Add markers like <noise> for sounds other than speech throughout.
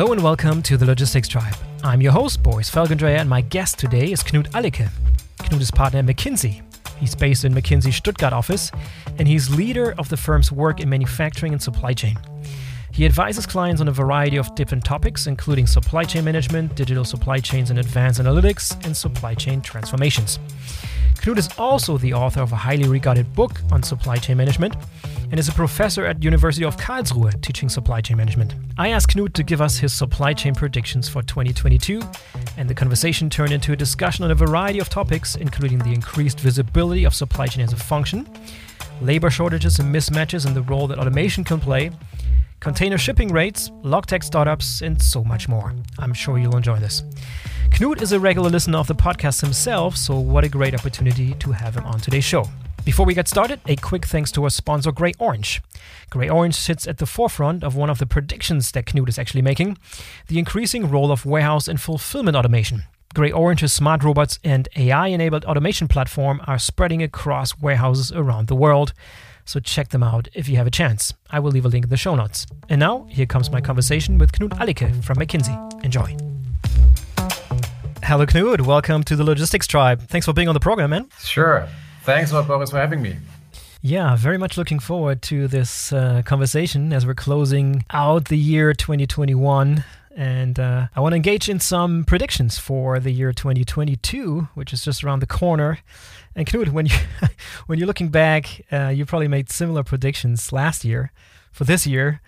Hello and welcome to the Logistics Tribe. I'm your host, Boris Felgendreher, and my guest today is Knut Alicke. Knut is partner at McKinsey. He's based in McKinsey's Stuttgart office, and he's leader of the firm's work in manufacturing and supply chain. He advises clients on a variety of different topics, including supply chain management, digital supply chains and advanced analytics, and supply chain transformations. Knut is also the author of a highly regarded book on supply chain management and is a professor at University of Karlsruhe teaching supply chain management. I asked Knut to give us his supply chain predictions for 2022, and the conversation turned into a discussion on a variety of topics, including the increased visibility of supply chain as a function, labor shortages and mismatches, and the role that automation can play, container shipping rates, logtech startups, and so much more. I'm sure you'll enjoy this. Knut is a regular listener of the podcast himself, so what a great opportunity to have him on today's show. Before we get started, a quick thanks to our sponsor, GreyOrange. Grey Orange sits at the forefront of one of the predictions that Knut is actually making the increasing role of warehouse and fulfillment automation. GreyOrange's smart robots and AI enabled automation platform are spreading across warehouses around the world. So check them out if you have a chance. I will leave a link in the show notes. And now, here comes my conversation with Knut Alicke from McKinsey. Enjoy. Hello, Knut. Welcome to the Logistics Tribe. Thanks for being on the program, man. Sure. Thanks a lot, Boris, for having me. Yeah, very much looking forward to this uh, conversation as we're closing out the year 2021. And uh, I want to engage in some predictions for the year 2022, which is just around the corner. And Knut, when you <laughs> when you're looking back, uh, you probably made similar predictions last year for this year.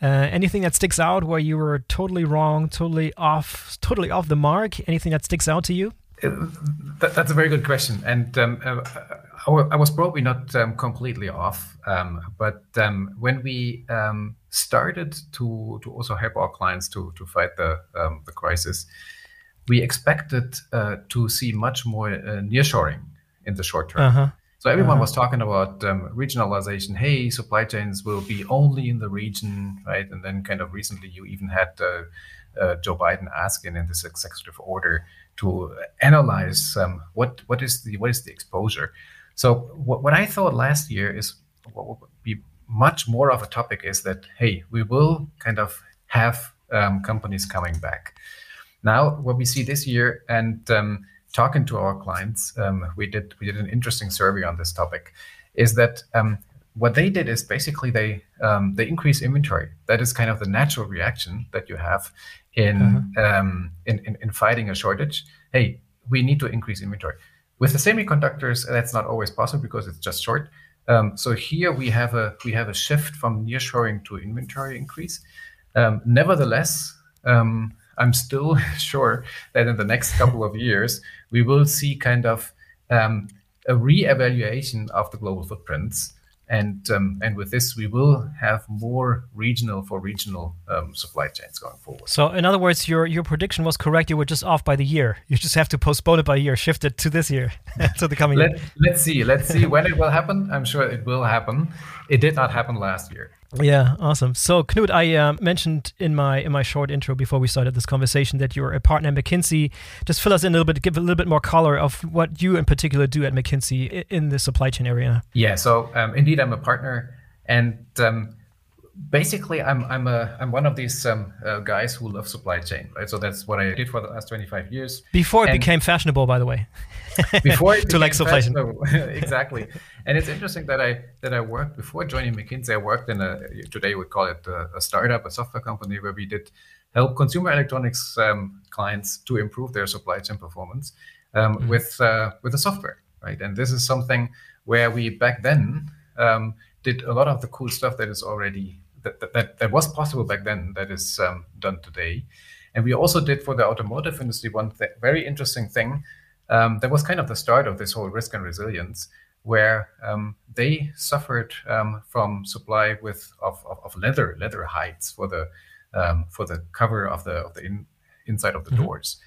Uh, anything that sticks out where you were totally wrong, totally off, totally off the mark? Anything that sticks out to you? Uh, that, that's a very good question, and um, uh, I was probably not um, completely off. Um, but um, when we um, started to to also help our clients to to fight the um, the crisis, we expected uh, to see much more uh, nearshoring in the short term. Uh-huh. So everyone uh-huh. was talking about um, regionalization. Hey, supply chains will be only in the region, right? And then kind of recently, you even had uh, uh, Joe Biden asking in this executive order to analyze um, what what is the what is the exposure. So what, what I thought last year is what would be much more of a topic is that hey, we will kind of have um, companies coming back. Now, what we see this year, and um, talking to our clients, um, we did we did an interesting survey on this topic. Is that um, what they did is basically they um, they increase inventory. That is kind of the natural reaction that you have in, uh-huh. um, in, in in fighting a shortage. Hey, we need to increase inventory. With the semiconductors, that's not always possible because it's just short. Um, so here we have a we have a shift from nearshoring to inventory increase. Um, nevertheless, um, I'm still <laughs> sure that in the next couple of years, we will see kind of um, a re-evaluation of the global footprints. And, um, and with this, we will have more regional for regional um, supply chains going forward. So, in other words, your your prediction was correct. You were just off by the year. You just have to postpone it by a year, shift it to this year, <laughs> to the coming Let, year. Let's see. Let's see when it will happen. I'm sure it will happen. It did not happen last year. Yeah, awesome. So Knut, I uh, mentioned in my in my short intro before we started this conversation that you're a partner at McKinsey. Just fill us in a little bit, give a little bit more color of what you in particular do at McKinsey in the supply chain area. Yeah, so um, indeed, I'm a partner, and um, basically, I'm I'm a I'm one of these um, uh, guys who love supply chain, right? So that's what I did for the last 25 years. Before it and became fashionable, by the way. <laughs> before it <laughs> to like supply chain. <laughs> exactly. And it's interesting that I that I worked before joining McKinsey. I worked in a today we call it a, a startup, a software company where we did help consumer electronics um, clients to improve their supply chain performance um, mm-hmm. with uh, with the software, right? And this is something where we back then um, did a lot of the cool stuff that is already that, that, that was possible back then that is um, done today. And we also did for the automotive industry one th- very interesting thing um, that was kind of the start of this whole risk and resilience, where um, they suffered um, from supply with of, of, of, leather leather hides for the um, for the cover of the of the in, inside of the mm-hmm. doors,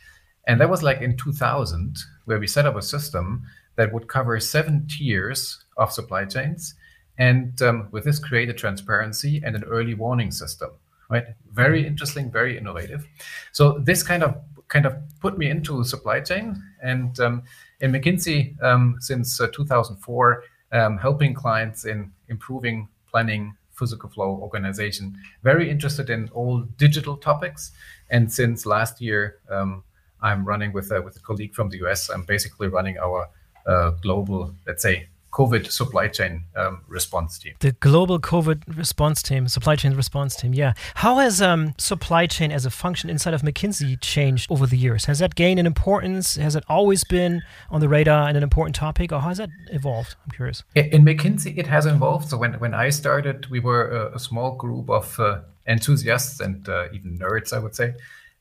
and that was like in 2000 where we set up a system that would cover seven tiers of supply chains and um, with this create a transparency and an early warning system right very mm-hmm. interesting very innovative so this kind of kind of put me into supply chain and um, in mckinsey um, since uh, 2004 um, helping clients in improving planning physical flow organization, very interested in all digital topics. And since last year, um, I'm running with a, with a colleague from the US. I'm basically running our uh, global, let's say, COVID supply chain um, response team. The global COVID response team, supply chain response team. Yeah. How has um, supply chain as a function inside of McKinsey changed over the years? Has that gained in importance? Has it always been on the radar and an important topic, or how has that evolved? I'm curious. In McKinsey, it has evolved. So when when I started, we were a, a small group of uh, enthusiasts and uh, even nerds, I would say,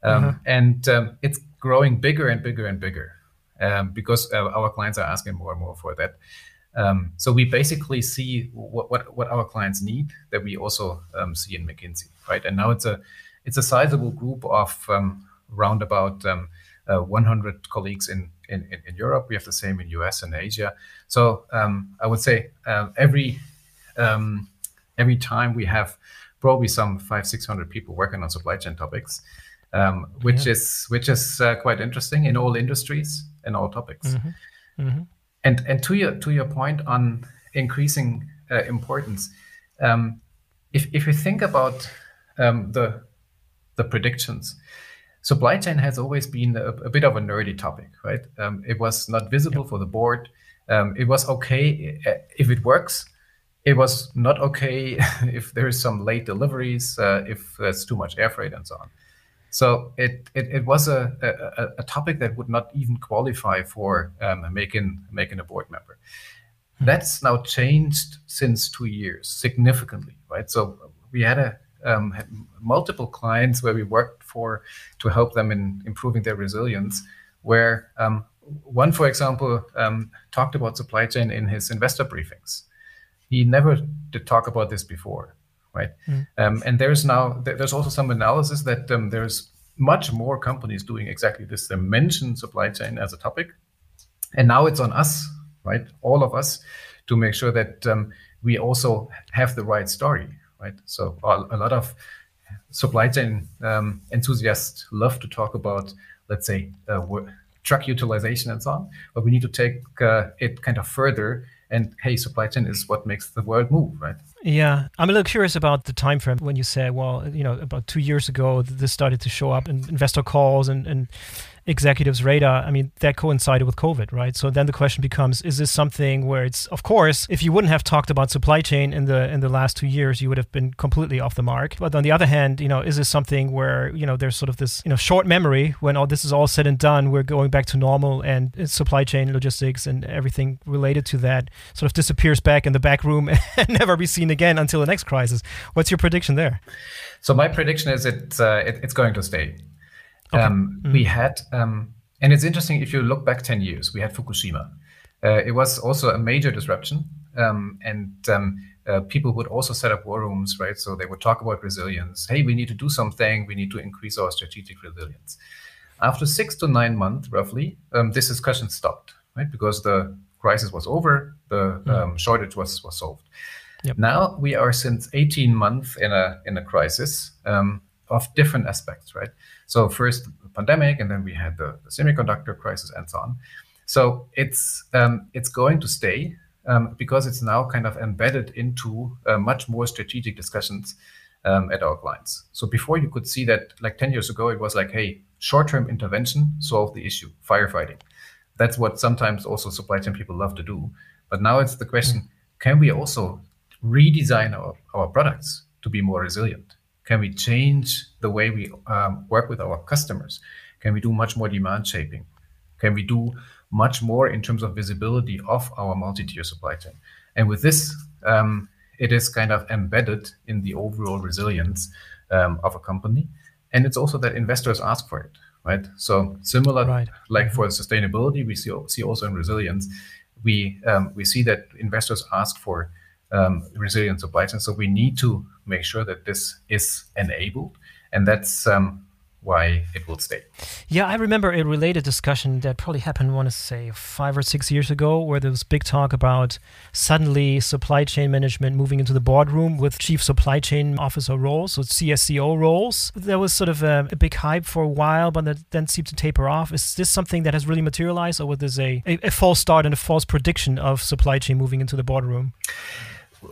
um, uh-huh. and um, it's growing bigger and bigger and bigger um, because uh, our clients are asking more and more for that. Um, so we basically see what, what, what our clients need that we also um, see in McKinsey, right? And now it's a it's a sizable group of um, around about um, uh, 100 colleagues in, in, in Europe. We have the same in US and Asia. So um, I would say uh, every um, every time we have probably some five six hundred people working on supply chain topics, which yeah. is which is uh, quite interesting in all industries and all topics. Mm-hmm. Mm-hmm. And and to your to your point on increasing uh, importance, um, if if you think about um, the the predictions, supply chain has always been a, a bit of a nerdy topic, right? Um, it was not visible yep. for the board. Um, it was okay uh, if it works. It was not okay <laughs> if there is some late deliveries, uh, if there's too much air freight, and so on. So it it, it was a, a, a topic that would not even qualify for um, making making a board member. Hmm. That's now changed since two years significantly, right? So we had a um, had multiple clients where we worked for to help them in improving their resilience. Where um, one, for example, um, talked about supply chain in his investor briefings. He never did talk about this before right? Mm. Um, and there's now there's also some analysis that um, there's much more companies doing exactly this. They mention supply chain as a topic, and now it's on us, right? All of us, to make sure that um, we also have the right story, right? So a, a lot of supply chain um, enthusiasts love to talk about, let's say, uh, truck utilization and so on, but we need to take uh, it kind of further and hey supply chain is what makes the world move right yeah i'm a little curious about the time frame when you say, well you know about two years ago this started to show up in investor calls and, and executives' radar, I mean, that coincided with COVID, right? So then the question becomes: Is this something where it's, of course, if you wouldn't have talked about supply chain in the in the last two years, you would have been completely off the mark. But on the other hand, you know, is this something where you know there's sort of this you know short memory when all this is all said and done, we're going back to normal, and supply chain logistics and everything related to that sort of disappears back in the back room <laughs> and never be seen again until the next crisis. What's your prediction there? So my prediction is it, uh, it it's going to stay. Okay. Um, mm-hmm. We had, um, and it's interesting if you look back 10 years, we had Fukushima. Uh, it was also a major disruption. Um, and um, uh, people would also set up war rooms, right? So they would talk about resilience. Hey, we need to do something. We need to increase our strategic resilience. After six to nine months, roughly, um, this discussion stopped, right? Because the crisis was over, the mm. shortage was was solved. Yep. Now we are since 18 months in a in a crisis um, of different aspects, right? So first the pandemic, and then we had the, the semiconductor crisis, and so on. So it's um, it's going to stay um, because it's now kind of embedded into uh, much more strategic discussions um, at our clients. So before you could see that, like 10 years ago, it was like, hey, short-term intervention, solve the issue, firefighting. That's what sometimes also supply chain people love to do. But now it's the question: Can we also redesign our, our products to be more resilient? Can we change the way we um, work with our customers? Can we do much more demand shaping? Can we do much more in terms of visibility of our multi-tier supply chain? And with this, um, it is kind of embedded in the overall resilience um, of a company. And it's also that investors ask for it, right? So similar, right. like for sustainability, we see, see also in resilience, we um, we see that investors ask for um, resilient supply chain. So we need to make sure that this is enabled, and that's um, why it will stay. Yeah, I remember a related discussion that probably happened, I want to say, five or six years ago, where there was big talk about suddenly supply chain management moving into the boardroom with chief supply chain officer roles, so CSCO roles. There was sort of a, a big hype for a while, but that then seemed to taper off. Is this something that has really materialized, or was this a, a, a false start and a false prediction of supply chain moving into the boardroom?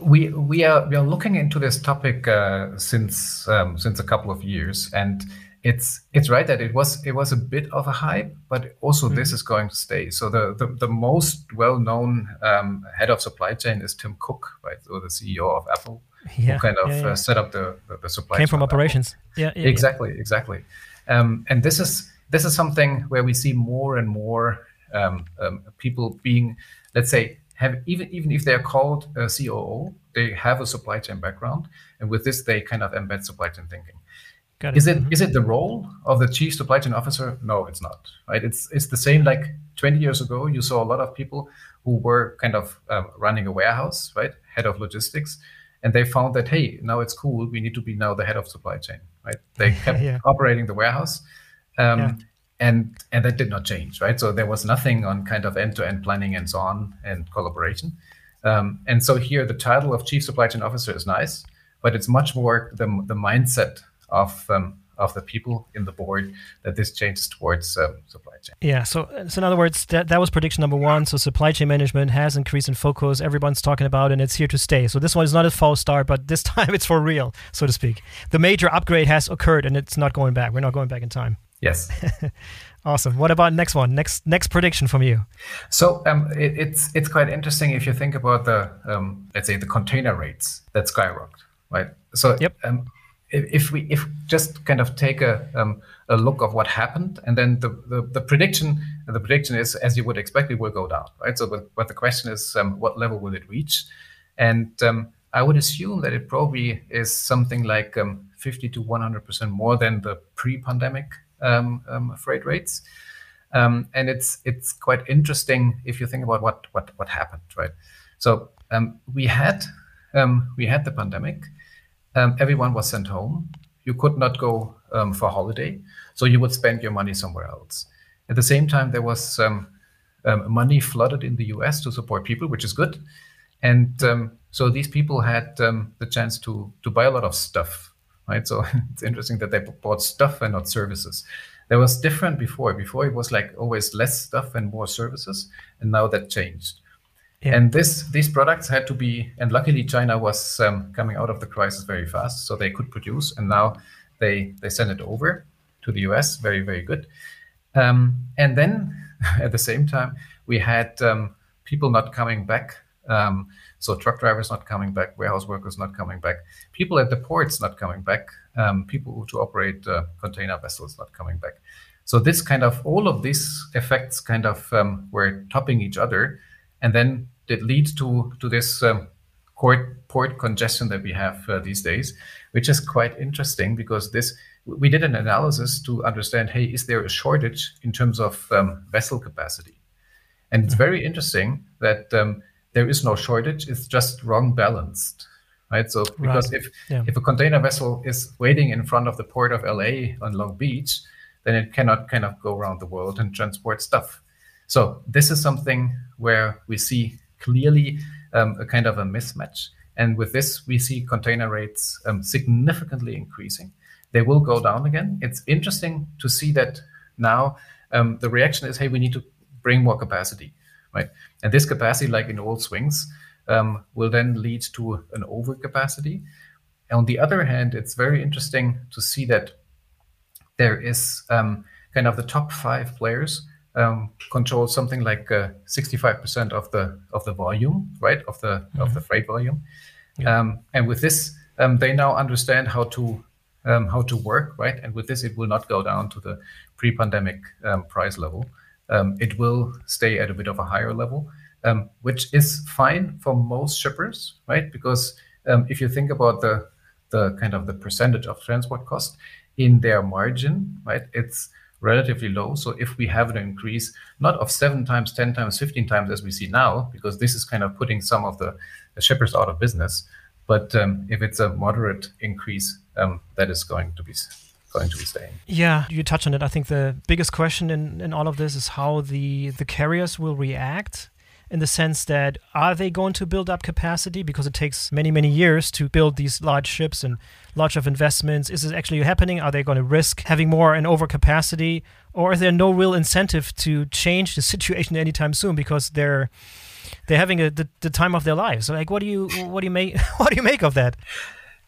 We we are we are looking into this topic uh, since um, since a couple of years, and it's it's right that it was it was a bit of a hype, but also mm-hmm. this is going to stay. So the the, the most well known um, head of supply chain is Tim Cook, right? So the CEO of Apple, yeah, who kind of yeah, yeah. Uh, set up the the, the supply came from operations. Yeah, exactly, exactly. Um, and this is this is something where we see more and more um, um, people being, let's say, have even even if they're called a COO, they have a supply chain background, and with this they kind of embed supply chain thinking. Got it. Is it mm-hmm. is it the role of the chief supply chain officer? No, it's not. Right? It's it's the same. Like 20 years ago, you saw a lot of people who were kind of um, running a warehouse, right, head of logistics, and they found that hey, now it's cool. We need to be now the head of supply chain, right? They <laughs> kept yeah. operating the warehouse. Um, yeah. And, and that did not change, right? So there was nothing on kind of end-to-end planning and so on and collaboration. Um, and so here, the title of chief supply chain officer is nice, but it's much more the, the mindset of um, of the people in the board that this changes towards um, supply chain. Yeah. So, so in other words, that that was prediction number one. So supply chain management has increased in focus. Everyone's talking about, and it's here to stay. So this one is not a false start, but this <laughs> time it's for real, so to speak. The major upgrade has occurred, and it's not going back. We're not going back in time. Yes. <laughs> awesome. What about next one? Next next prediction from you. So um, it, it's it's quite interesting if you think about the um, let's say the container rates that skyrocketed, right? So yep. Um, if we if just kind of take a um, a look of what happened and then the, the, the prediction the prediction is as you would expect it will go down right so but, but the question is um, what level will it reach and um, i would assume that it probably is something like um, 50 to 100 percent more than the pre-pandemic freight rates and it's it's quite interesting if you think about what what what happened right so we had we had the pandemic um, everyone was sent home. You could not go um, for holiday, so you would spend your money somewhere else. At the same time, there was um, um money flooded in the US to support people, which is good. And um, so these people had um, the chance to, to buy a lot of stuff, right? So <laughs> it's interesting that they bought stuff and not services. There was different before. Before it was like always less stuff and more services, and now that changed. Yeah. And this these products had to be, and luckily China was um, coming out of the crisis very fast, so they could produce, and now they they sent it over to the US. Very very good. Um, and then <laughs> at the same time, we had um, people not coming back. So truck drivers not coming back, warehouse workers not coming back, people at the ports not coming back, um, people to operate uh, container vessels not coming back. So this kind of all of these effects kind of um, were topping each other, and then that leads to to this um, port port congestion that we have uh, these days, which is quite interesting because this we did an analysis to understand hey is there a shortage in terms of um, vessel capacity, and it's very interesting that um, there is no shortage; it's just wrong balanced. Right. So because right. if yeah. if a container vessel is waiting in front of the port of LA on Long Beach, then it cannot kind of go around the world and transport stuff. So this is something where we see clearly um, a kind of a mismatch. And with this, we see container rates um, significantly increasing. They will go down again. It's interesting to see that now um, the reaction is, hey, we need to bring more capacity, right? And this capacity, like in all swings, um, will then lead to an overcapacity. On the other hand, it's very interesting to see that there is um, kind of the top five players um, controls something like uh, 65% of the of the volume, right, of the mm-hmm. of the freight volume. Yeah. Um, and with this, um, they now understand how to um, how to work, right? And with this, it will not go down to the pre-pandemic um, price level. Um, it will stay at a bit of a higher level, which is fine for most shippers, right? Because if you think about the the kind of the percentage of transport cost in their margin, right, it's relatively low. So if we have an increase, not of seven times, 10 times, 15 times as we see now, because this is kind of putting some of the, the shippers out of business, but um, if it's a moderate increase, um, that is going to be going to be staying. Yeah, you touch on it. I think the biggest question in, in all of this is how the the carriers will react in the sense that are they going to build up capacity because it takes many many years to build these large ships and large of investments is this actually happening are they going to risk having more and overcapacity or is there no real incentive to change the <laughs> situation anytime soon because they're they're having a, the, the time of their lives. Like, what do you what do you make <laughs> what do you make of that?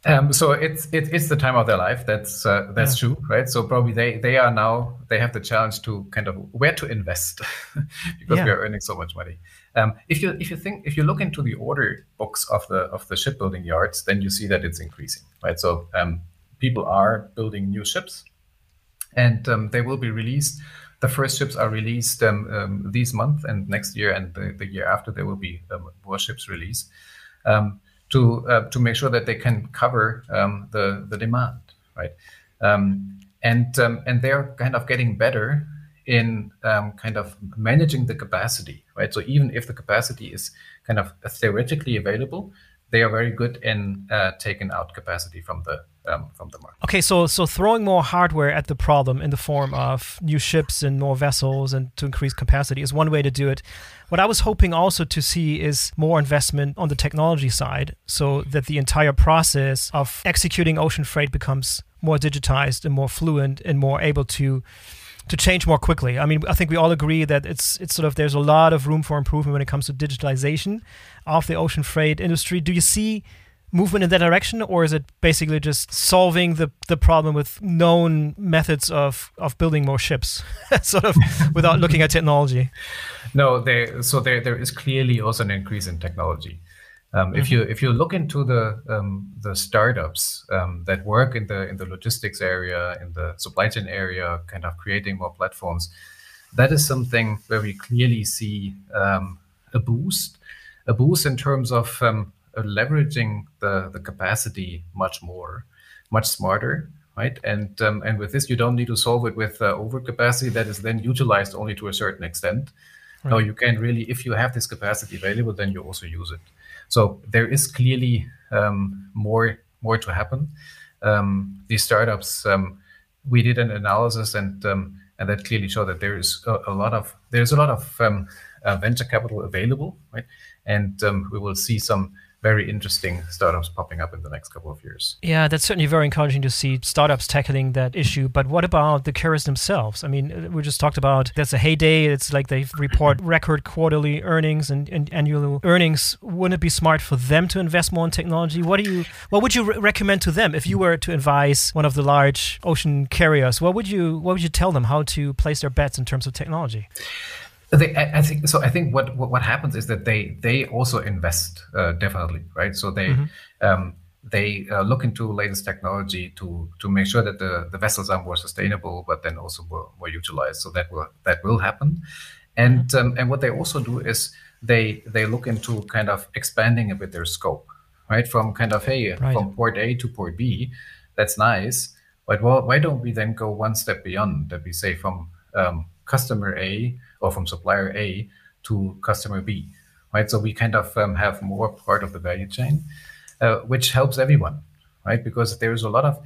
Um, so it's it, it's the time of their life. That's uh, that's yeah. true, right? So probably they they are now they have the challenge to kind of where to invest <laughs> because yeah. we are earning so much money. Um, if you if you think if you look into the order books of the of the shipbuilding yards, then you see that it's increasing, right? So um, people are building new ships, and um, they will be released. The first ships are released um, um, this month and next year, and the, the year after there will be um, more ships released to uh, to make sure that they can cover the the demand, right? and and they're kind of getting better in um, kind of managing the capacity, right? So even if the capacity is kind of theoretically available, they are very good in uh, taking out capacity from the um, from the market. Okay, so so throwing more hardware at the problem in the form of new ships and more vessels and to increase capacity is one way to do it. What I was hoping also to see is more investment on the technology side, so that the entire process of executing ocean freight becomes more digitized and more fluent and more able to to change more quickly. I mean, I think we all agree that it's it's sort of there's a lot of room for improvement when it comes to digitalization of the ocean freight industry. Do you see movement in that direction, or is it basically just solving the, the problem with known methods of, of building more ships, <laughs> sort of without looking at technology? <laughs> No, there. So there there is clearly also an increase in technology. Um, mm-hmm. If you if you look into the um, the startups um, that work in the in the logistics area, in the supply chain area, kind of creating more platforms, that is something where we clearly see um, a boost, a boost in terms of um, leveraging the the capacity much more, much smarter, right? And um, and with this, you don't need to solve it with uh, overcapacity that is then utilized only to a certain extent. Right. No, you can really, if you have this capacity available, then you also use it. So there is clearly um, more more to happen. Um, these startups, um, we did an analysis, and um, and that clearly showed that there is a, a lot of there's a lot of um, uh, venture capital available, right? And um, we will see some very interesting startups popping up in the next couple of years. Yeah, that's certainly very encouraging to see startups tackling that issue. But what about the carriers themselves? I mean, we just talked about that's a heyday. It's like they report <clears throat> record quarterly earnings and, and, annual earnings. Wouldn't it be smart for them to invest more in technology? What do you what would you re- recommend to them if you were to advise one of the large ocean carriers? What would you what would you tell them how to place their bets in terms of technology? They, I, think so. I think what, what, what happens is that they they also invest uh, definitely, right? So they mm-hmm. um, they uh, look into latest technology to to make sure that the, the vessels are more sustainable, but then also more, more utilized. So that will that will happen, and mm-hmm. um, and what they also do is they they look into kind of expanding a bit their scope, right? From kind of hey right. from port A to port B, that's nice, but well, why don't we then go one step beyond that? We say from um, customer A or from supplier A to customer B, right? So we kind of um, have more part of the value chain, uh, which helps everyone, right? Because there's a lot of,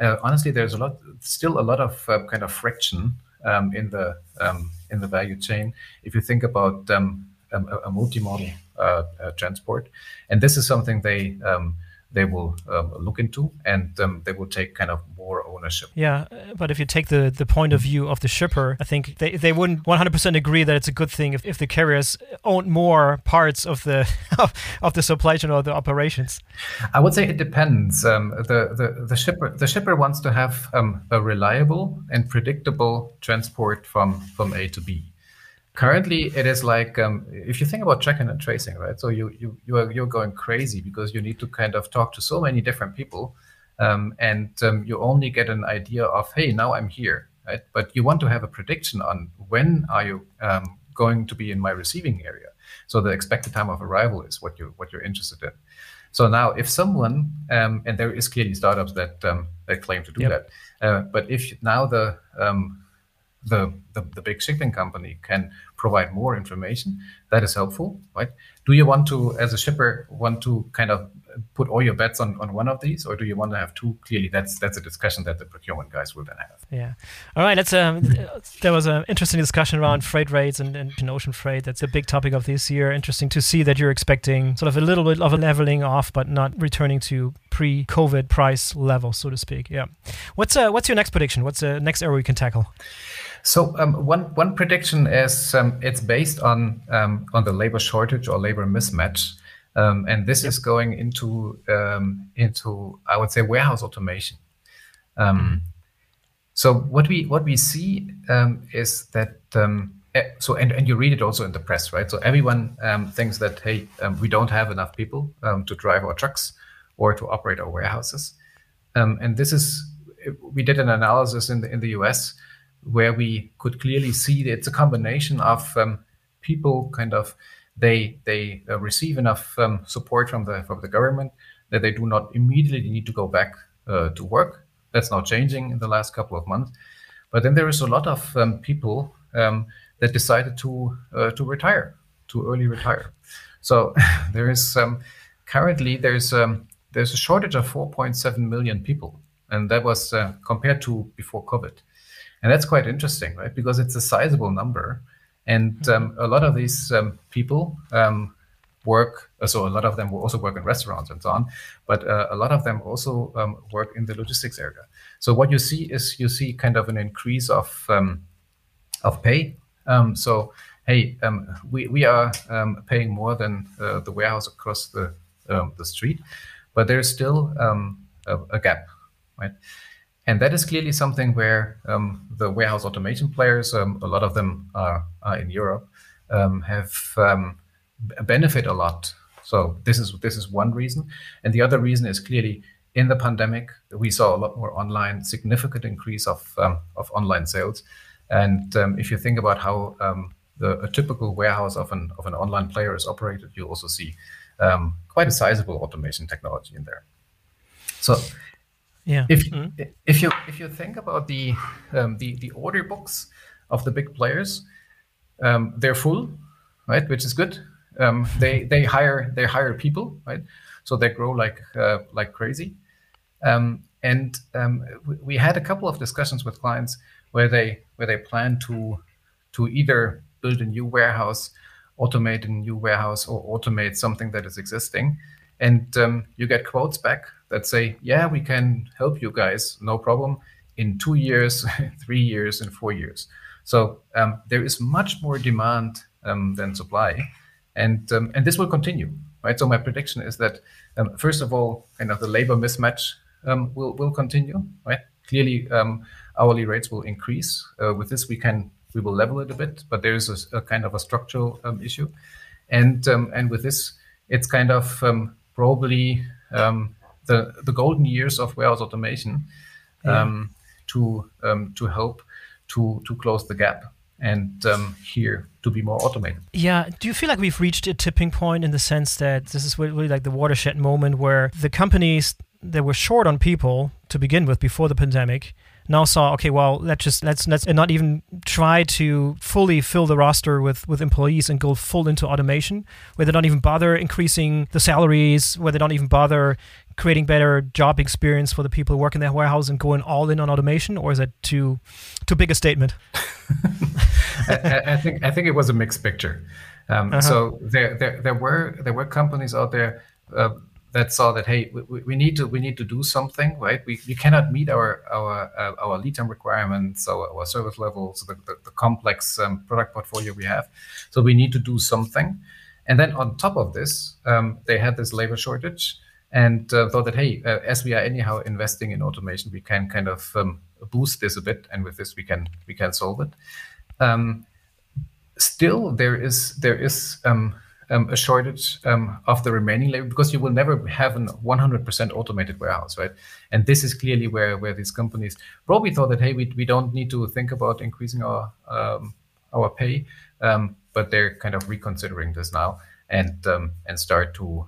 uh, honestly, there's a lot, still a lot of uh, kind of friction um, in the um, in the value chain. If you think about um, a, a multimodal uh, uh, transport, and this is something they um, they will um, look into and um, they will take kind of more ownership. Yeah, but if you take the, the point of view of the shipper, I think they, they wouldn't 100% agree that it's a good thing if, if the carriers own more parts of the <laughs> of, of the supply chain or the operations. I would say it depends. Um, the, the, the shipper the shipper wants to have um, a reliable and predictable transport from, from A to B currently it is like um, if you think about tracking and tracing right? So you you you are you're going crazy because you need to kind of talk to so many different people um, and um, you only get an idea of hey now i'm here right? But you want to have a prediction on when are you um, going to be in my receiving area. So the expected time of arrival is what you what you're interested in. So now if someone um, and there is clearly startups that um, that claim to do yep. that uh, but if now the the, the, the big shipping company can provide more information, that is helpful, right? Do you want to, as a shipper, want to kind of put all your bets on, on one of these, or do you want to have two? Clearly, that's that's a discussion that the procurement guys will then have. Yeah. All right. That's um. there was an interesting discussion around freight rates and, and ocean freight. That's a big topic of this year. Interesting to see that you're expecting sort of a little bit of a leveling off, but not returning to pre-COVID price level, so to speak. Yeah. What's uh What's your next prediction? What's the next area we can tackle? So um, one one prediction is um, it's based on um, on the labor shortage or labor mismatch, um, and this is going into um, into I would say warehouse automation. Mm. So what we what we see is that so and, and you read it also in the press, right? So everyone thinks that hey, we don't have enough people to drive our trucks or to operate our warehouses, and this is we did an analysis in the in the US where we could clearly see that it's a combination of um, people kind of they they uh, receive enough um, support from the from the government that they do not immediately need to go back uh, to work. That's now changing in the last couple of months. But then there is a lot of um, people um, that decided to uh, to retire, to early retire. So <laughs> there is um, currently there's um, there's a shortage of 4.7 million people, and that was uh, compared to before COVID. And that's quite interesting, right? Because it's a sizable number. And mm-hmm. um, a lot of these um, people um, work, uh, so a lot of them will also work in restaurants and so on, but uh, a lot of them also um, work in the logistics area. So what you see is you see kind of an increase of, um, of pay. Um, so, hey, we, we are paying more than uh, the warehouse across the, the street, but there's still a, a gap, right? And that is clearly something where um, the warehouse automation players, um, a lot of them are, are in Europe, um, have um, benefit a lot. So this is this is one reason, and the other reason is clearly in the pandemic we saw a lot more online, significant increase of um, of online sales. And um, if you think about how the a typical warehouse of an of an online player is operated, you also see quite a sizable automation technology in there. So yeah. If mm-hmm. if you if you think about the um, the the order books of the big players, um, they're full, right? Which is good. Um, they they hire they hire people, right? So they grow like uh, like crazy. Um, and um, we had a couple of discussions with clients where they where they plan to to either build a new warehouse, automate a new warehouse, or automate something that is existing. And um, you get quotes back that say, yeah, we can help you guys, no problem, in two years, <laughs> three years, and four years. So um, there is much more demand um, than supply, and um, and this will continue, right? So my prediction is that um, first of all, kind of the labor mismatch um, will will continue, right? Clearly, um, hourly rates will increase. Uh, with this, we can we will level it a bit, but there is a, a kind of a structural issue, and and with this, it's kind of probably um, the the golden years of warehouse automation um, yeah. to um, to help to to close the gap and um, here to be more automated. Yeah. Do you feel like we've reached a tipping point in the sense that this is really like the watershed moment where the companies that were short on people to begin with before the pandemic now saw okay well let's just let's let's not even try to fully fill the roster with with employees and go full into automation where they don't even bother increasing the salaries where they don't even bother creating better job experience for the people who work in their warehouse and going all in on automation or is that too too big a statement? <laughs> <laughs> I, I, think i think it was a mixed picture. Um, uh-huh. so there, there there were there were companies out there uh, that saw that hey we, we, need to we need to do something right? We, we cannot meet our our uh, our lead time requirements our, our service levels the, the, the complex um, product portfolio we have. So we need to do something. And then on top of this um, they had this labor shortage and uh, thought that hey uh, as we are anyhow investing in automation we can kind of um, boost this a bit and with this we can we can solve it um, still there is there is um, um, a shortage um, of the remaining labor because you will never have a 100% automated warehouse, right? And this is clearly where where these companies probably thought that hey, we, we don't need to think about increasing our um, our pay, but they're kind of reconsidering this now and and start to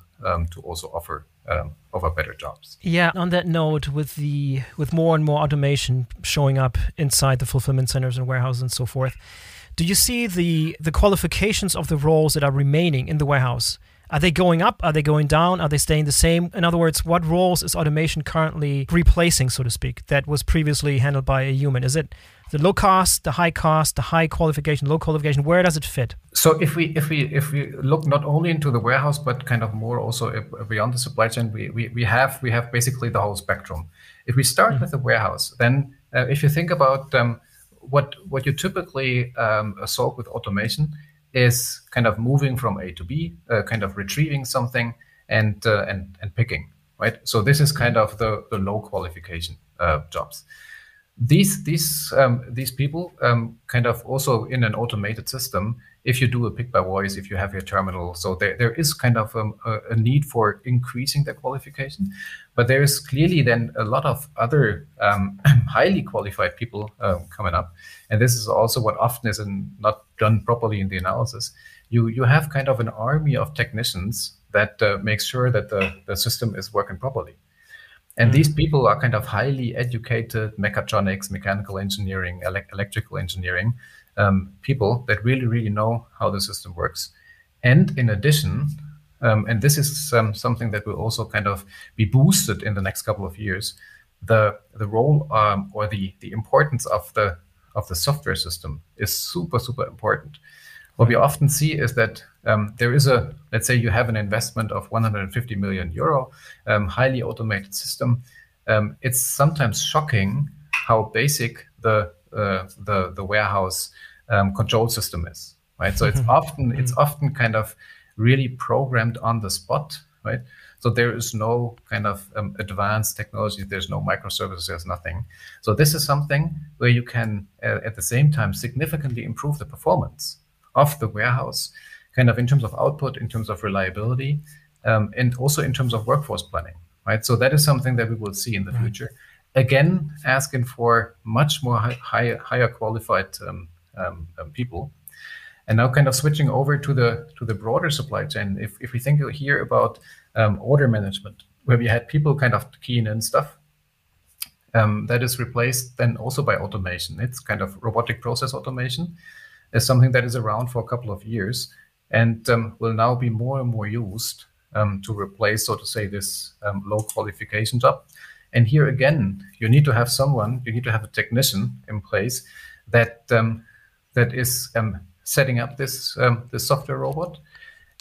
to also offer Um, offer better jobs. Yeah. On that note, with the with more and more automation showing up inside the fulfillment centers and warehouses and so forth do you see the the qualifications of the roles that are remaining in the warehouse? Are they going up? Are they going down? Are they staying the same? In other words, what roles is automation currently replacing, so to speak, that was previously handled by a human? Is it the low cost, the high cost, the high qualification, low qualification? Where does it fit? So if we if we if we look not only into the warehouse but kind of more also beyond the supply chain, we we, we have we have basically the whole spectrum. If we start mm-hmm. with the warehouse, then uh, if you think about um, what what you typically um, solve with automation is kind of moving from A to B, uh, kind of retrieving something and uh, and and picking, right? So this is kind of the the low qualification uh, jobs. These these um, these people um, kind of also in an automated system. If you do a pick by voice, if you have your terminal, so there, there is kind of um, a, a, need for increasing their qualification, but there is clearly then a lot of other um, <clears throat> highly qualified people uh, coming up, and this is also what often is not done properly in the analysis. You you have kind of an army of technicians that uh, sure that the, the system is working properly. And these people are kind of highly educated mechatronics, mechanical engineering, ele- electrical engineering um, people that really, really know how the system works. And in addition, um, and this is um, something that will also kind of be boosted in the next couple of years, the the role um, or the the importance of the of the software system is super super important. What we often see is that um, there is a, let's say you have an investment of 150 million euro, um, highly automated system. Um, it's sometimes shocking how basic the uh, the, the warehouse um, control system is, right? So it's mm-hmm. often it's mm-hmm. often kind of really programmed on the spot, right? So there is no kind of um, advanced technology. There's no microservices. There's nothing. So this is something where you can, uh, at the same time, significantly improve the performance of the warehouse, kind of in terms of output, in terms of reliability, um, and also in terms of workforce planning, right? So that is something that we will see in the right. future. Again, asking for much more high, higher, higher qualified um, um, um, people. And now, kind of switching over to the to the broader supply chain. If if we think here about um, order management, where we had people kind of keying in stuff, um, that is replaced then also by automation. It's kind of robotic process automation, is something that is around for a couple of years and um, will now be more and more used um, to replace, so to say, this um, low qualification job. And here again, you need to have someone, you need to have a technician in place that um, that is um, setting up this um, this software robot,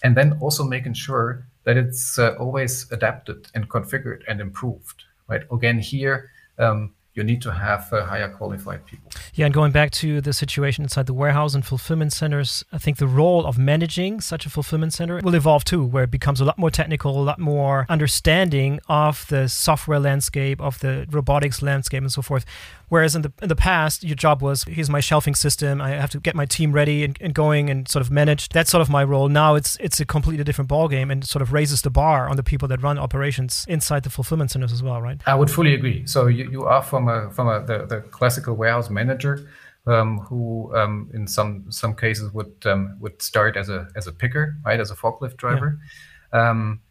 and then also making sure that it's uh, always adapted and configured and improved. Right. Again, here you need to have uh, higher qualified people. Yeah, and going back to the situation inside the warehouse and fulfillment centers, I think the role of managing such a fulfillment center will evolve too, where it becomes a lot more technical, a lot more understanding of the software landscape, of the robotics landscape, and so forth. Whereas in the in the past, your job was here's my shelving system. I have to get my team ready and, and going and sort of manage. That's sort of my role. Now it's it's a completely different ballgame and sort of raises the bar on the people that run operations inside the fulfillment centers as well, right? I would fully agree. So you, you are from a from a the, the classical warehouse manager um, who um, in some some cases would um, would start as a as a picker, right, as a forklift driver. Yeah. Um,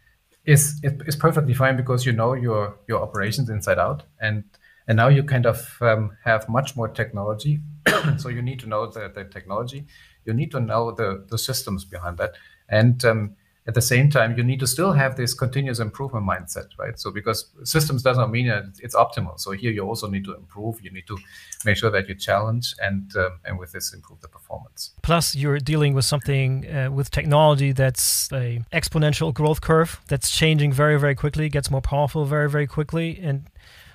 is is perfectly fine because you know your your operations inside out and and now you kind of um, have much more technology. <clears throat> so you need to know the, the technology. You need to know the, the systems behind that. And um, at the same time, you need to still have this continuous improvement mindset, right? So because systems doesn't mean it's optimal. So here you also need to improve. You need to make sure that you challenge and um, and with this improve the performance. Plus, you're dealing with something uh, with technology that's a exponential growth curve that's changing very very quickly, gets more powerful very very quickly, and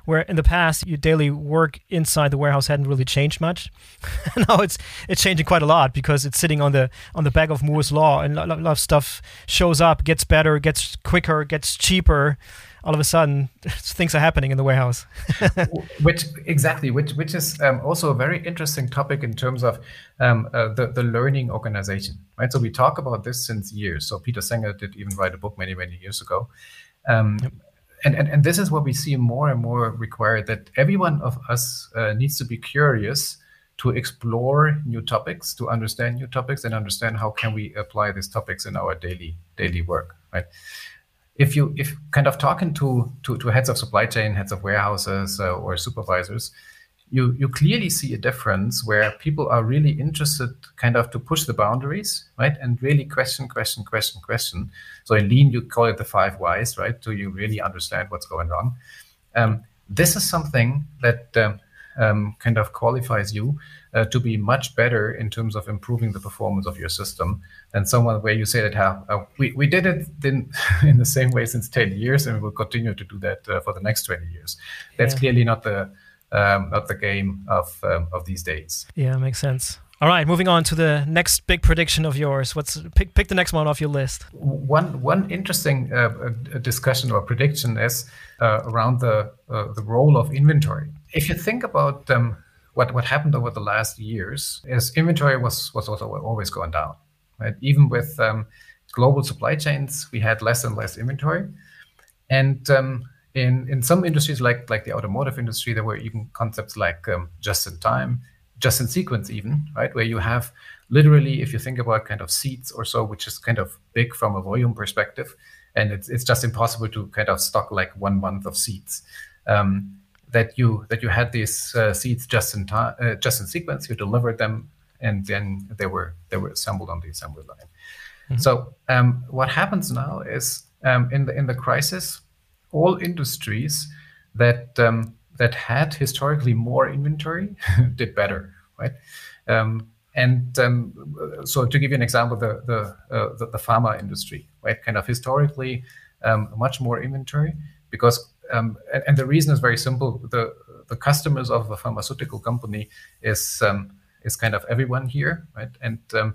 where in the past your daily work inside the warehouse hadn't really changed much. <laughs> now it's it's changing quite a lot because it's sitting on the on the back of Moore's law, and a lot, of stuff shows up, gets better, gets quicker, gets cheaper. All of a sudden, <laughs> things are happening in the warehouse. <laughs> which exactly, which which is um, also a very interesting topic in terms of um, uh, the the learning organization, right? So we talk about this since years. So Peter Senge did even write a book many many years ago. Um, yep and, and, and this is what we see more and more required that every one of us uh, needs to be curious to explore new topics to understand new topics and understand how can we apply these topics in our daily daily work right? If you if kind of talking to to, to heads of supply chain heads of warehouses uh, or supervisors you you clearly see a difference where people are really interested kind of to push the boundaries right? And really question question question question. So in lean you call it the five whys right? So you really understand what's going wrong um, this is something that um, um, kind of qualifies you uh, to be much better in terms of improving the performance of your system than someone where you say that how uh, we, we did it in, <laughs> in the same way since 10 years and we will continue to do that uh, for the next 20 years. That's yeah. clearly not the um, not the game of um, of these days. Yeah, makes sense. All right, moving on to the next big prediction of yours. What's pick pick the next one off your list? One one interesting uh, discussion or prediction is uh, around the uh, the role of inventory. If you think about um, what what happened over the last years, is inventory was was also always going down, right? Even with um, global supply chains, we had less and less inventory, and um, in in some industries like like the automotive industry, there were even concepts like um, just in time just in sequence even right? Where you have literally if you think about kind of seats or so which is kind of big from a volume perspective and it's, it's just impossible to kind of stock like one month of seats. Um, that you that you had these uh, seats just in time uh, just in sequence you delivered them and then they were they were assembled on the assembly line. Mm-hmm. so um, what happens now is um, in the in the crisis all industries that um, that had historically more inventory <laughs> did better, right? Um, and um, so, to give you an example, the the, uh, the, the pharma industry, right, kind of historically um, much more inventory because, um, and, and, the reason is very simple: the the customers of a pharmaceutical company is um, is kind of everyone here, right? And uh,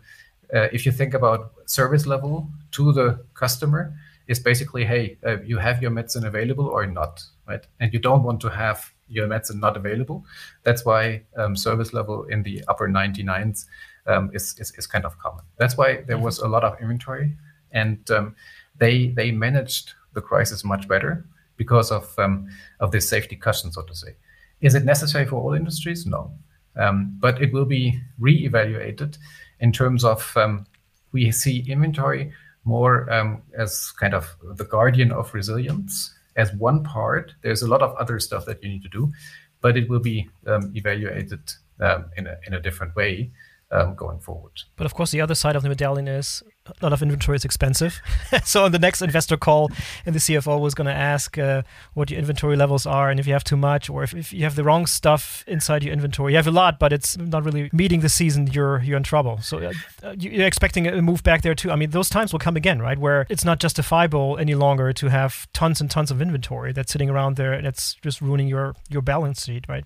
if you think about service level to the customer, is basically, hey, uh, you have your medicine available or not, right? And you don't want to have your medicine not available. That's why um, service level in the upper 99s um, is, is, is kind of common. That's why there was a lot of inventory, and um, they they managed the crisis much better because of um, of this safety cushion, so to say. Is it necessary for all industries? No, um, but it will be re-evaluated in terms of um, we see inventory more as kind of the guardian of resilience as one part. There's a lot of other stuff that you need to do, but it will be um, evaluated um, in, a, in a different way um, going forward. But of course, the other side of the medallion is a lot of inventory is expensive. <laughs> so on the next investor call, and the CFO was going to ask uh, what your inventory levels are, and if you have too much, or if, if you have the wrong stuff inside your inventory. You have a lot, but it's not really meeting the season. You're you're in trouble. So uh, you're expecting a move back there too. I mean, those times will come again, right? Where it's not justifiable any longer to have tons and tons of inventory that's sitting around there, and it's just ruining your your balance sheet, right?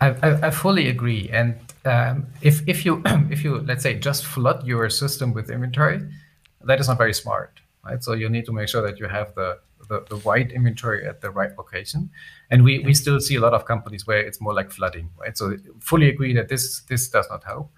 I, I, I fully agree, and um, if if you <clears throat> if you let's say just flood your system with inventory, that is not very smart, right? So you need to make sure that you have the the, the right inventory at the right location, and we we still see a lot of companies where it's more like flooding, right? So fully agree that this this does not help.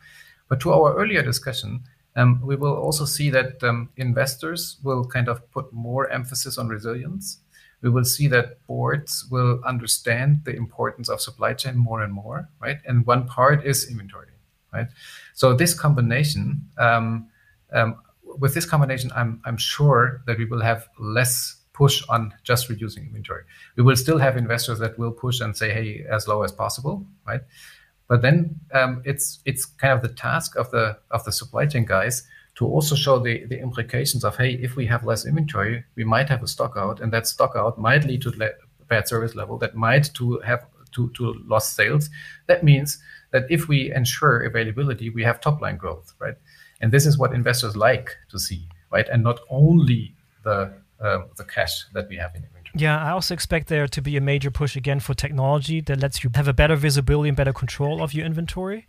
But to our earlier discussion, um, we will also see that um, investors will kind of put more emphasis on resilience we will see that boards will understand the importance of supply chain more and more, right? And one part is inventory, right? So this combination, um, um, with this combination, I'm I'm sure that we will have less push on just reducing inventory. We will still have investors that will push and say, hey, as low as possible, right? But then um, it's it's kind of the task of the of the supply chain guys to also show the, the implications of, hey, if we have less inventory, we might have a stock out, and that stock out might lead to le- bad service level, that might to have to, to lost sales. That means that if we ensure availability, we have top line growth, right? And this is what investors like to see, right? And not only the um, the cash that we have in inventory. Yeah, I also expect there to be a major push again for technology that lets you have a better visibility and better control of your inventory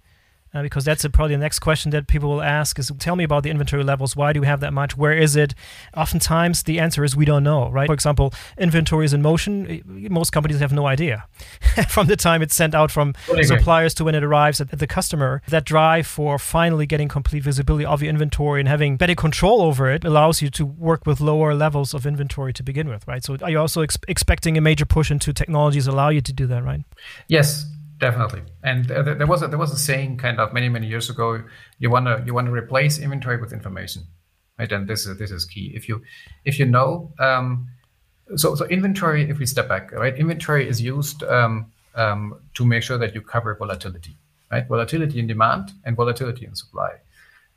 uh, because that's a, probably the next question that people will ask is tell me about the inventory levels. Why do we have that much? Where is it? Oftentimes the answer is we don't know right? For example inventory is in motion. Most companies have no idea <laughs> from the time it's sent out from suppliers to when it arrives at, at the customer. That drive for finally getting complete visibility of your inventory and having better control over it allows you to work with lower levels of inventory to begin with right? So are you also ex- expecting a major push into technologies allow you to do that right? Yes Definitely, and uh, there was a, there was a saying kind of many many years ago. You wanna you wanna replace inventory with information, right? And this is this is key. If you if you know, um, so so inventory. If we step back, right? Inventory is used um, um, to make sure that you cover volatility, right? Volatility in demand and volatility in supply,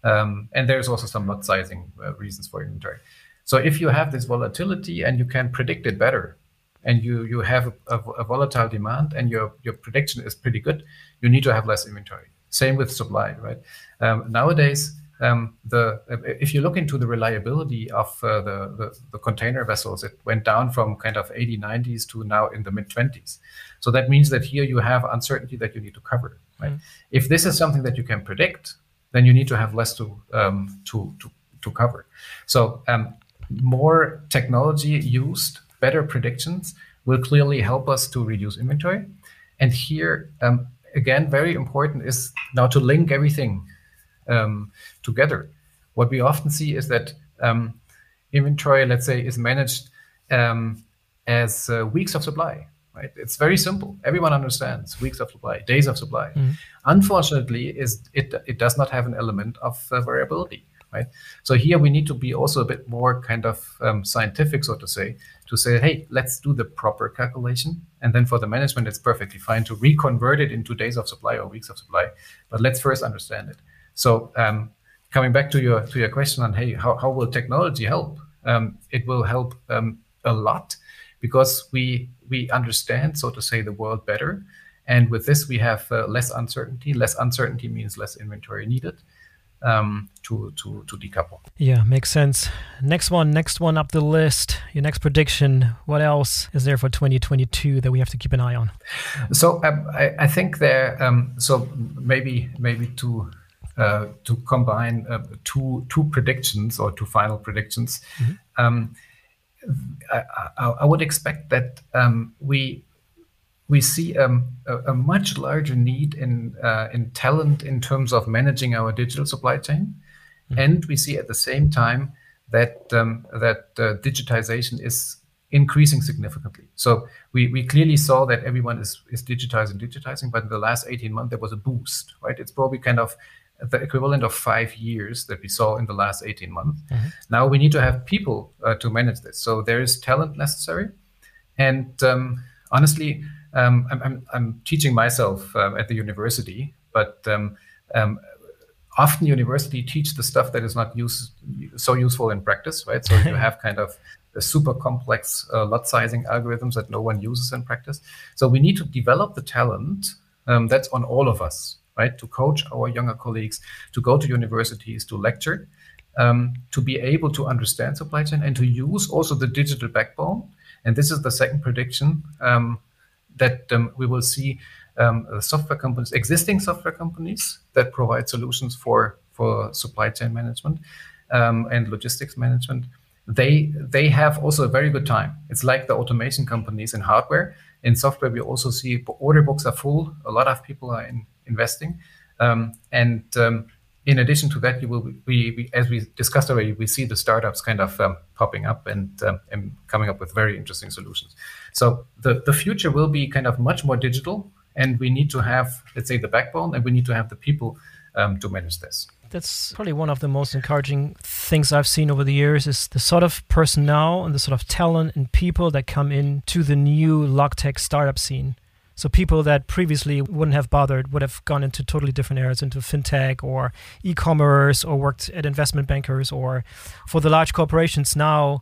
um, and there's also some lot sizing uh, reasons for inventory. So if you have this volatility and you can predict it better, and you you have a, a, volatile demand and your your prediction is pretty good, you need to have less inventory. Same with supply, right? Um, nowadays, um, the if you look into the reliability of uh, the, the, the container vessels, it went down from kind of 80, 90s to now in the mid 20s. So that means that here you have uncertainty that you need to cover. Right? Mm. If this is something that you can predict, then you need to have less to um, to, to to cover. So um, more technology used, better predictions will clearly help us to reduce inventory. And here, um, again, very important is now to link everything um, together. What we often see is that um, inventory, let's say, is managed um, as uh, weeks of supply. Right? It's very simple. Everyone understands weeks of supply, days of supply. Mm-hmm. Unfortunately, is it it does not have an element of uh, variability. Right. So here we need to be also a bit more kind of um, scientific, so to say, to say, hey, let's do the proper calculation, and then for the management, it's perfectly fine to reconvert it into days of supply or weeks of supply. But let's first understand it. So um, coming back to your to your question on hey, how, how will technology help? Um, it will help um, a lot because we we understand, so to say, the world better, and with this we have uh, less uncertainty. Less uncertainty means less inventory needed. Um, to to to decouple. Yeah, makes sense. Next one, next one up the list. Your next prediction. What else is there for 2022 that we have to keep an eye on? So um, I, I think there. Um, so maybe maybe to uh, to combine uh, two two predictions or two final predictions. Mm-hmm. Um, I, I, I, would expect that um, we we see um, a, a, much larger need in uh, in talent in terms of managing our digital supply chain, mm-hmm. and we see at the same time that um, that uh, digitization is increasing significantly. So we, we clearly saw that everyone is, is digitizing, digitizing, but in the last 18 months, there was a boost, right? It's probably kind of the equivalent of five years that we saw in the last 18 months. Mm-hmm. Now we need to have people uh, to manage this. So there is talent necessary. And um, honestly, um, I'm, I'm, I'm, teaching myself uh, at the university, but um, um, often university teach the stuff that is not use, so useful in practice, right? So you <laughs> have kind of super complex uh, lot sizing algorithms that no one uses in practice. So we need to develop the talent um, that's on all of us right? To coach our younger colleagues, to go to universities, to lecture, um, to be able to understand supply chain and to use also the digital backbone. And this is the second prediction um, that um, we will see um, software companies, existing software companies that provide solutions for for supply chain management um, and logistics management. They they have also a very good time. It's like the automation companies in hardware. In software, we also see order books are full. A lot of people are in investing. Um, and um, in addition to that, you will we, we, as we discussed already, we see the startups kind of um, popping up and, um, and coming up with very interesting solutions. So the the future will be kind of much more digital, and we need to have let's say the backbone, and we need to have the people um, to manage this. That's probably one of the most encouraging things I've seen over the years is the sort of personnel and the sort of talent and people that come in to the new logtech startup scene so people that previously wouldn't have bothered would have gone into totally different areas, into fintech or e-commerce, or worked at investment bankers, or for the large corporations now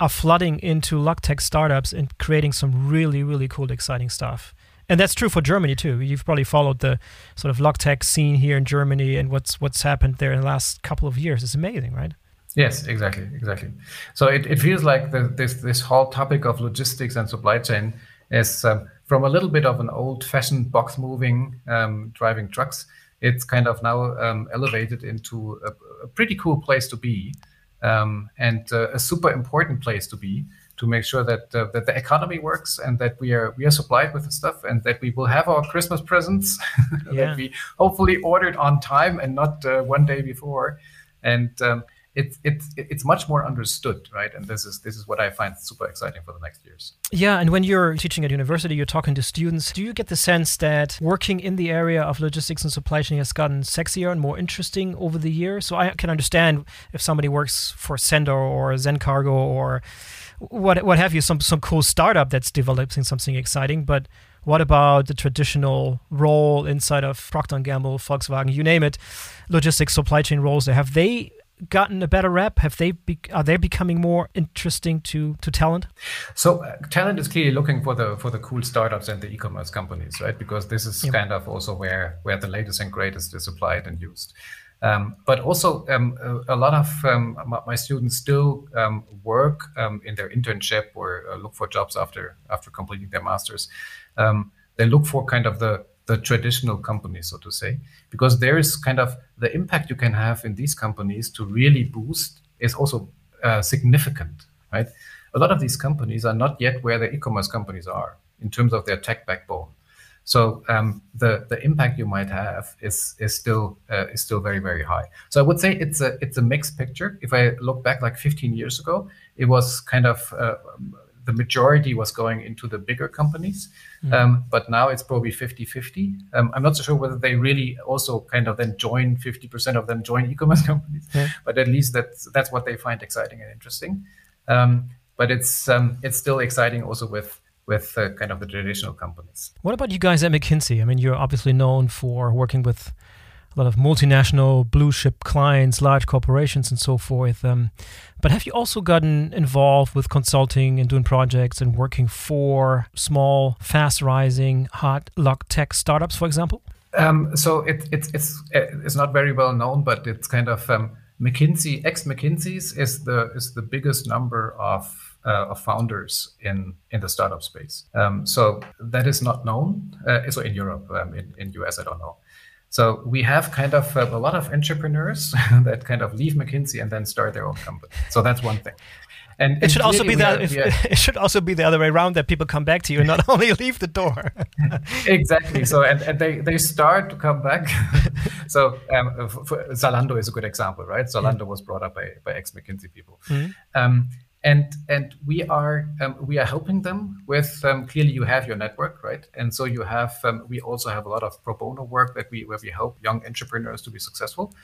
are flooding into logtech startups and creating some really, really cool, exciting stuff. And that's true for Germany too. You've probably followed the sort of logtech scene here in Germany and what's what's happened there in the last couple of years. It's amazing, right? Yes, exactly, exactly. So it, it feels like the, this this whole topic of logistics and supply chain is um, from a little bit of an old-fashioned box moving um, driving trucks it's kind of now um, elevated into a, a, pretty cool place to be um, and uh, a super important place to be to make sure that uh, that the economy works and that we are we are supplied with the stuff and that we will have our Christmas presents <laughs> yeah. that we hopefully ordered on time and not uh, one day before and um, it's it's it's much more understood, right? And this is this is what I find super exciting for the next years. Yeah, and when you're teaching at university, you're talking to students. Do you get the sense that working in the area of logistics and supply chain has gotten sexier and more interesting over the years? So I can understand if somebody works for Sennder or Zencargo or what what have you, some some cool startup that's developing something exciting, but what about the traditional role inside of Procter & Gamble, Volkswagen, you name it, logistics supply chain roles? There have they gotten a better rep? Have they be, are they becoming more interesting to to talent? So uh, talent is clearly looking for the for the cool startups and the e-commerce companies, right? Because this is yep. kind of also where where the latest and greatest is applied and used. Um, but also, um, a, a, lot of um, my students still um, work um, in their internship or uh, look for jobs after after completing their masters. Um, they look for kind of the the traditional companies, so to say, because there is kind of the impact you can have in these companies to really boost is also uh, significant, right? A lot of these companies are not yet where the e-commerce companies are in terms of their tech backbone. So um, the the impact you might have is is still uh, is still very very high. So I would say it's a it's a mixed picture. If I look back like 15 years ago, it was kind of uh, the majority was going into the bigger companies, mm. um, but now it's probably 50-50. Um, I'm not so sure whether they really also kind of then join 50% of them join <laughs> e-commerce companies, yeah. but at least that's that's what they find exciting and interesting. Um, but it's um, it's still exciting also with with uh, kind of the traditional companies. What about you guys at McKinsey? I mean, you're obviously known for working with a lot of multinational blue chip clients, large corporations, and so forth. Um, but have you also gotten involved with consulting and doing projects and working for small, fast rising, hot logtech startups, for example? Um, so it, it, it's it's not very well known, but it's kind of um, McKinsey ex McKinsey's is the is the biggest number of uh, of founders in in the startup space. Um, so that is not known. Uh, so in Europe, um, in in US, I don't know. So we have kind of uh, a lot of entrepreneurs <laughs> that kind of leave McKinsey and then start their own company. So that's one thing. And, it should also be that <laughs> it should also be the other way around that people come back to you and not <laughs> only leave the door. exactly. So and, and they, they start to come back. so um, Zalando is a good example, right? Zalando yeah. was brought up by, by ex McKinsey people. Mm-hmm. Um, and and we are um, we are helping them with um, clearly you have your network right? And so you have um, we also have a lot of pro bono work that we where we help young entrepreneurs to be successful.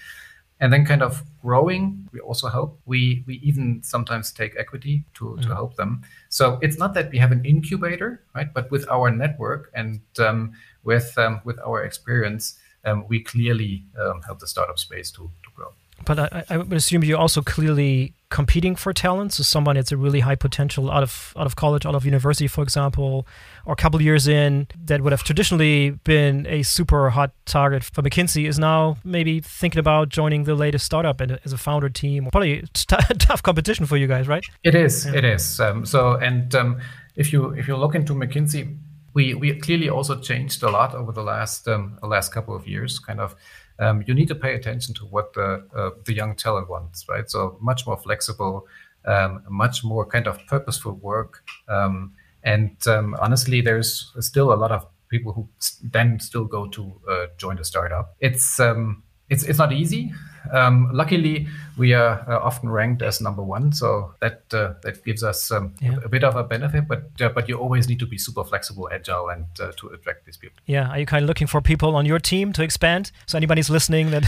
And then kind of growing we also help. We we even sometimes take equity to mm. to help them. So it's not that we have an incubator right? But with our network and um, with um, with our experience um, we clearly help the startup space to to grow but I, I would assume you're also clearly competing for talent. So someone that's a really high potential out of out of college, out of university, for example, or a couple years in that would have traditionally been a super hot target for McKinsey is now maybe thinking about joining the latest startup and as a founder team. Probably <laughs> t- <laughs> tough competition for you guys, right? It is. Yeah. It is. Um, so and um, if you if you look into McKinsey, we we clearly also changed a lot over the last um, the last couple of years. Kind of um, you need to pay attention to what the uh, the young talent wants, right? So much more flexible, um, much more kind of purposeful work, um, and um, honestly, there's still a lot of people who then still go to uh, join the startup. It's um, it's it's not easy. Um, luckily, we are uh, often ranked as number one, so that uh, that gives us um, yeah. a, a, bit of a benefit. But uh, but you always need to be super flexible, agile, and uh, to attract these people. Yeah, are you kind of looking for people on your team to expand? So anybody's listening that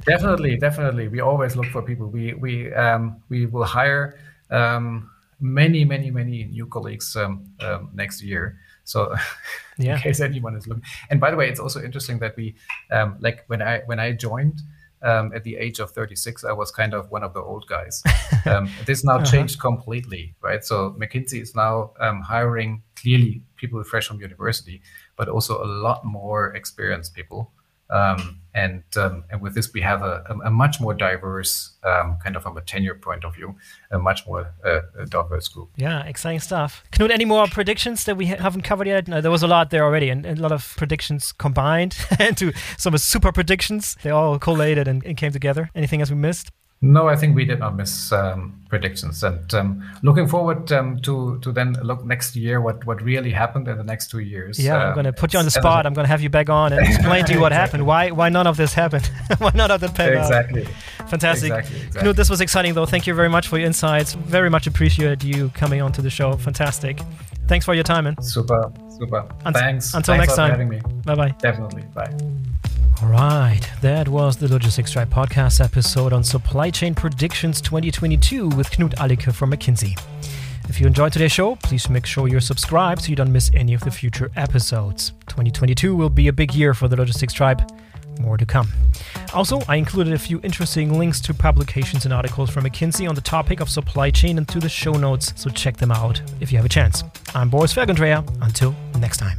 <laughs> definitely, definitely, we always look for people. We we um, we will hire um, many many many new colleagues um, um, next year. So <laughs> yeah. in case anyone is looking. And by the way, it's also interesting that we um, like when I when I joined um, at the age of 36, I was kind of one of the old guys. <laughs> Um, this now uh-huh. changed completely, right? So McKinsey is now um, hiring clearly people fresh from university, but also a lot more experienced people and um, and with this, we have a much more diverse um, kind of from a tenure point of view, a much more uh, diverse group. Yeah, exciting stuff. Knut, any more predictions that we haven't covered yet? No, there was a lot there already, and, and a lot of predictions combined <laughs> into some super predictions. They all collated and, and came together. Anything else we missed? No, I think we did not miss um, predictions, and um, looking forward um, to to then look next year what what really happened in the next two years. Yeah, I'm going to put you on the spot. I'm going to have you back on and explain to you what <laughs> exactly. happened. Why why none of this happened? <laughs> why none of the panned Exactly. Out? Fantastic. Exactly, exactly. Knut, this was exciting though. Thank you very much for your insights. Very much appreciated you coming on to the show. Fantastic. Thanks for your time, man. Super, super. Thanks. Until Thanks next time. having me. Bye bye. Definitely. Bye. All right, that was the Logistics Tribe podcast episode on Supply Chain Predictions 2022 with Knut Alicke from McKinsey. If you enjoyed today's show, please make sure you're subscribed so you don't miss any of the future episodes. 2022 will be a big year for the Logistics Tribe. More to come. Also, I included a few interesting links to publications and articles from McKinsey on the topic of supply chain into the show notes, so check them out if you have a chance. I'm Boris Felgendreher. Until next time.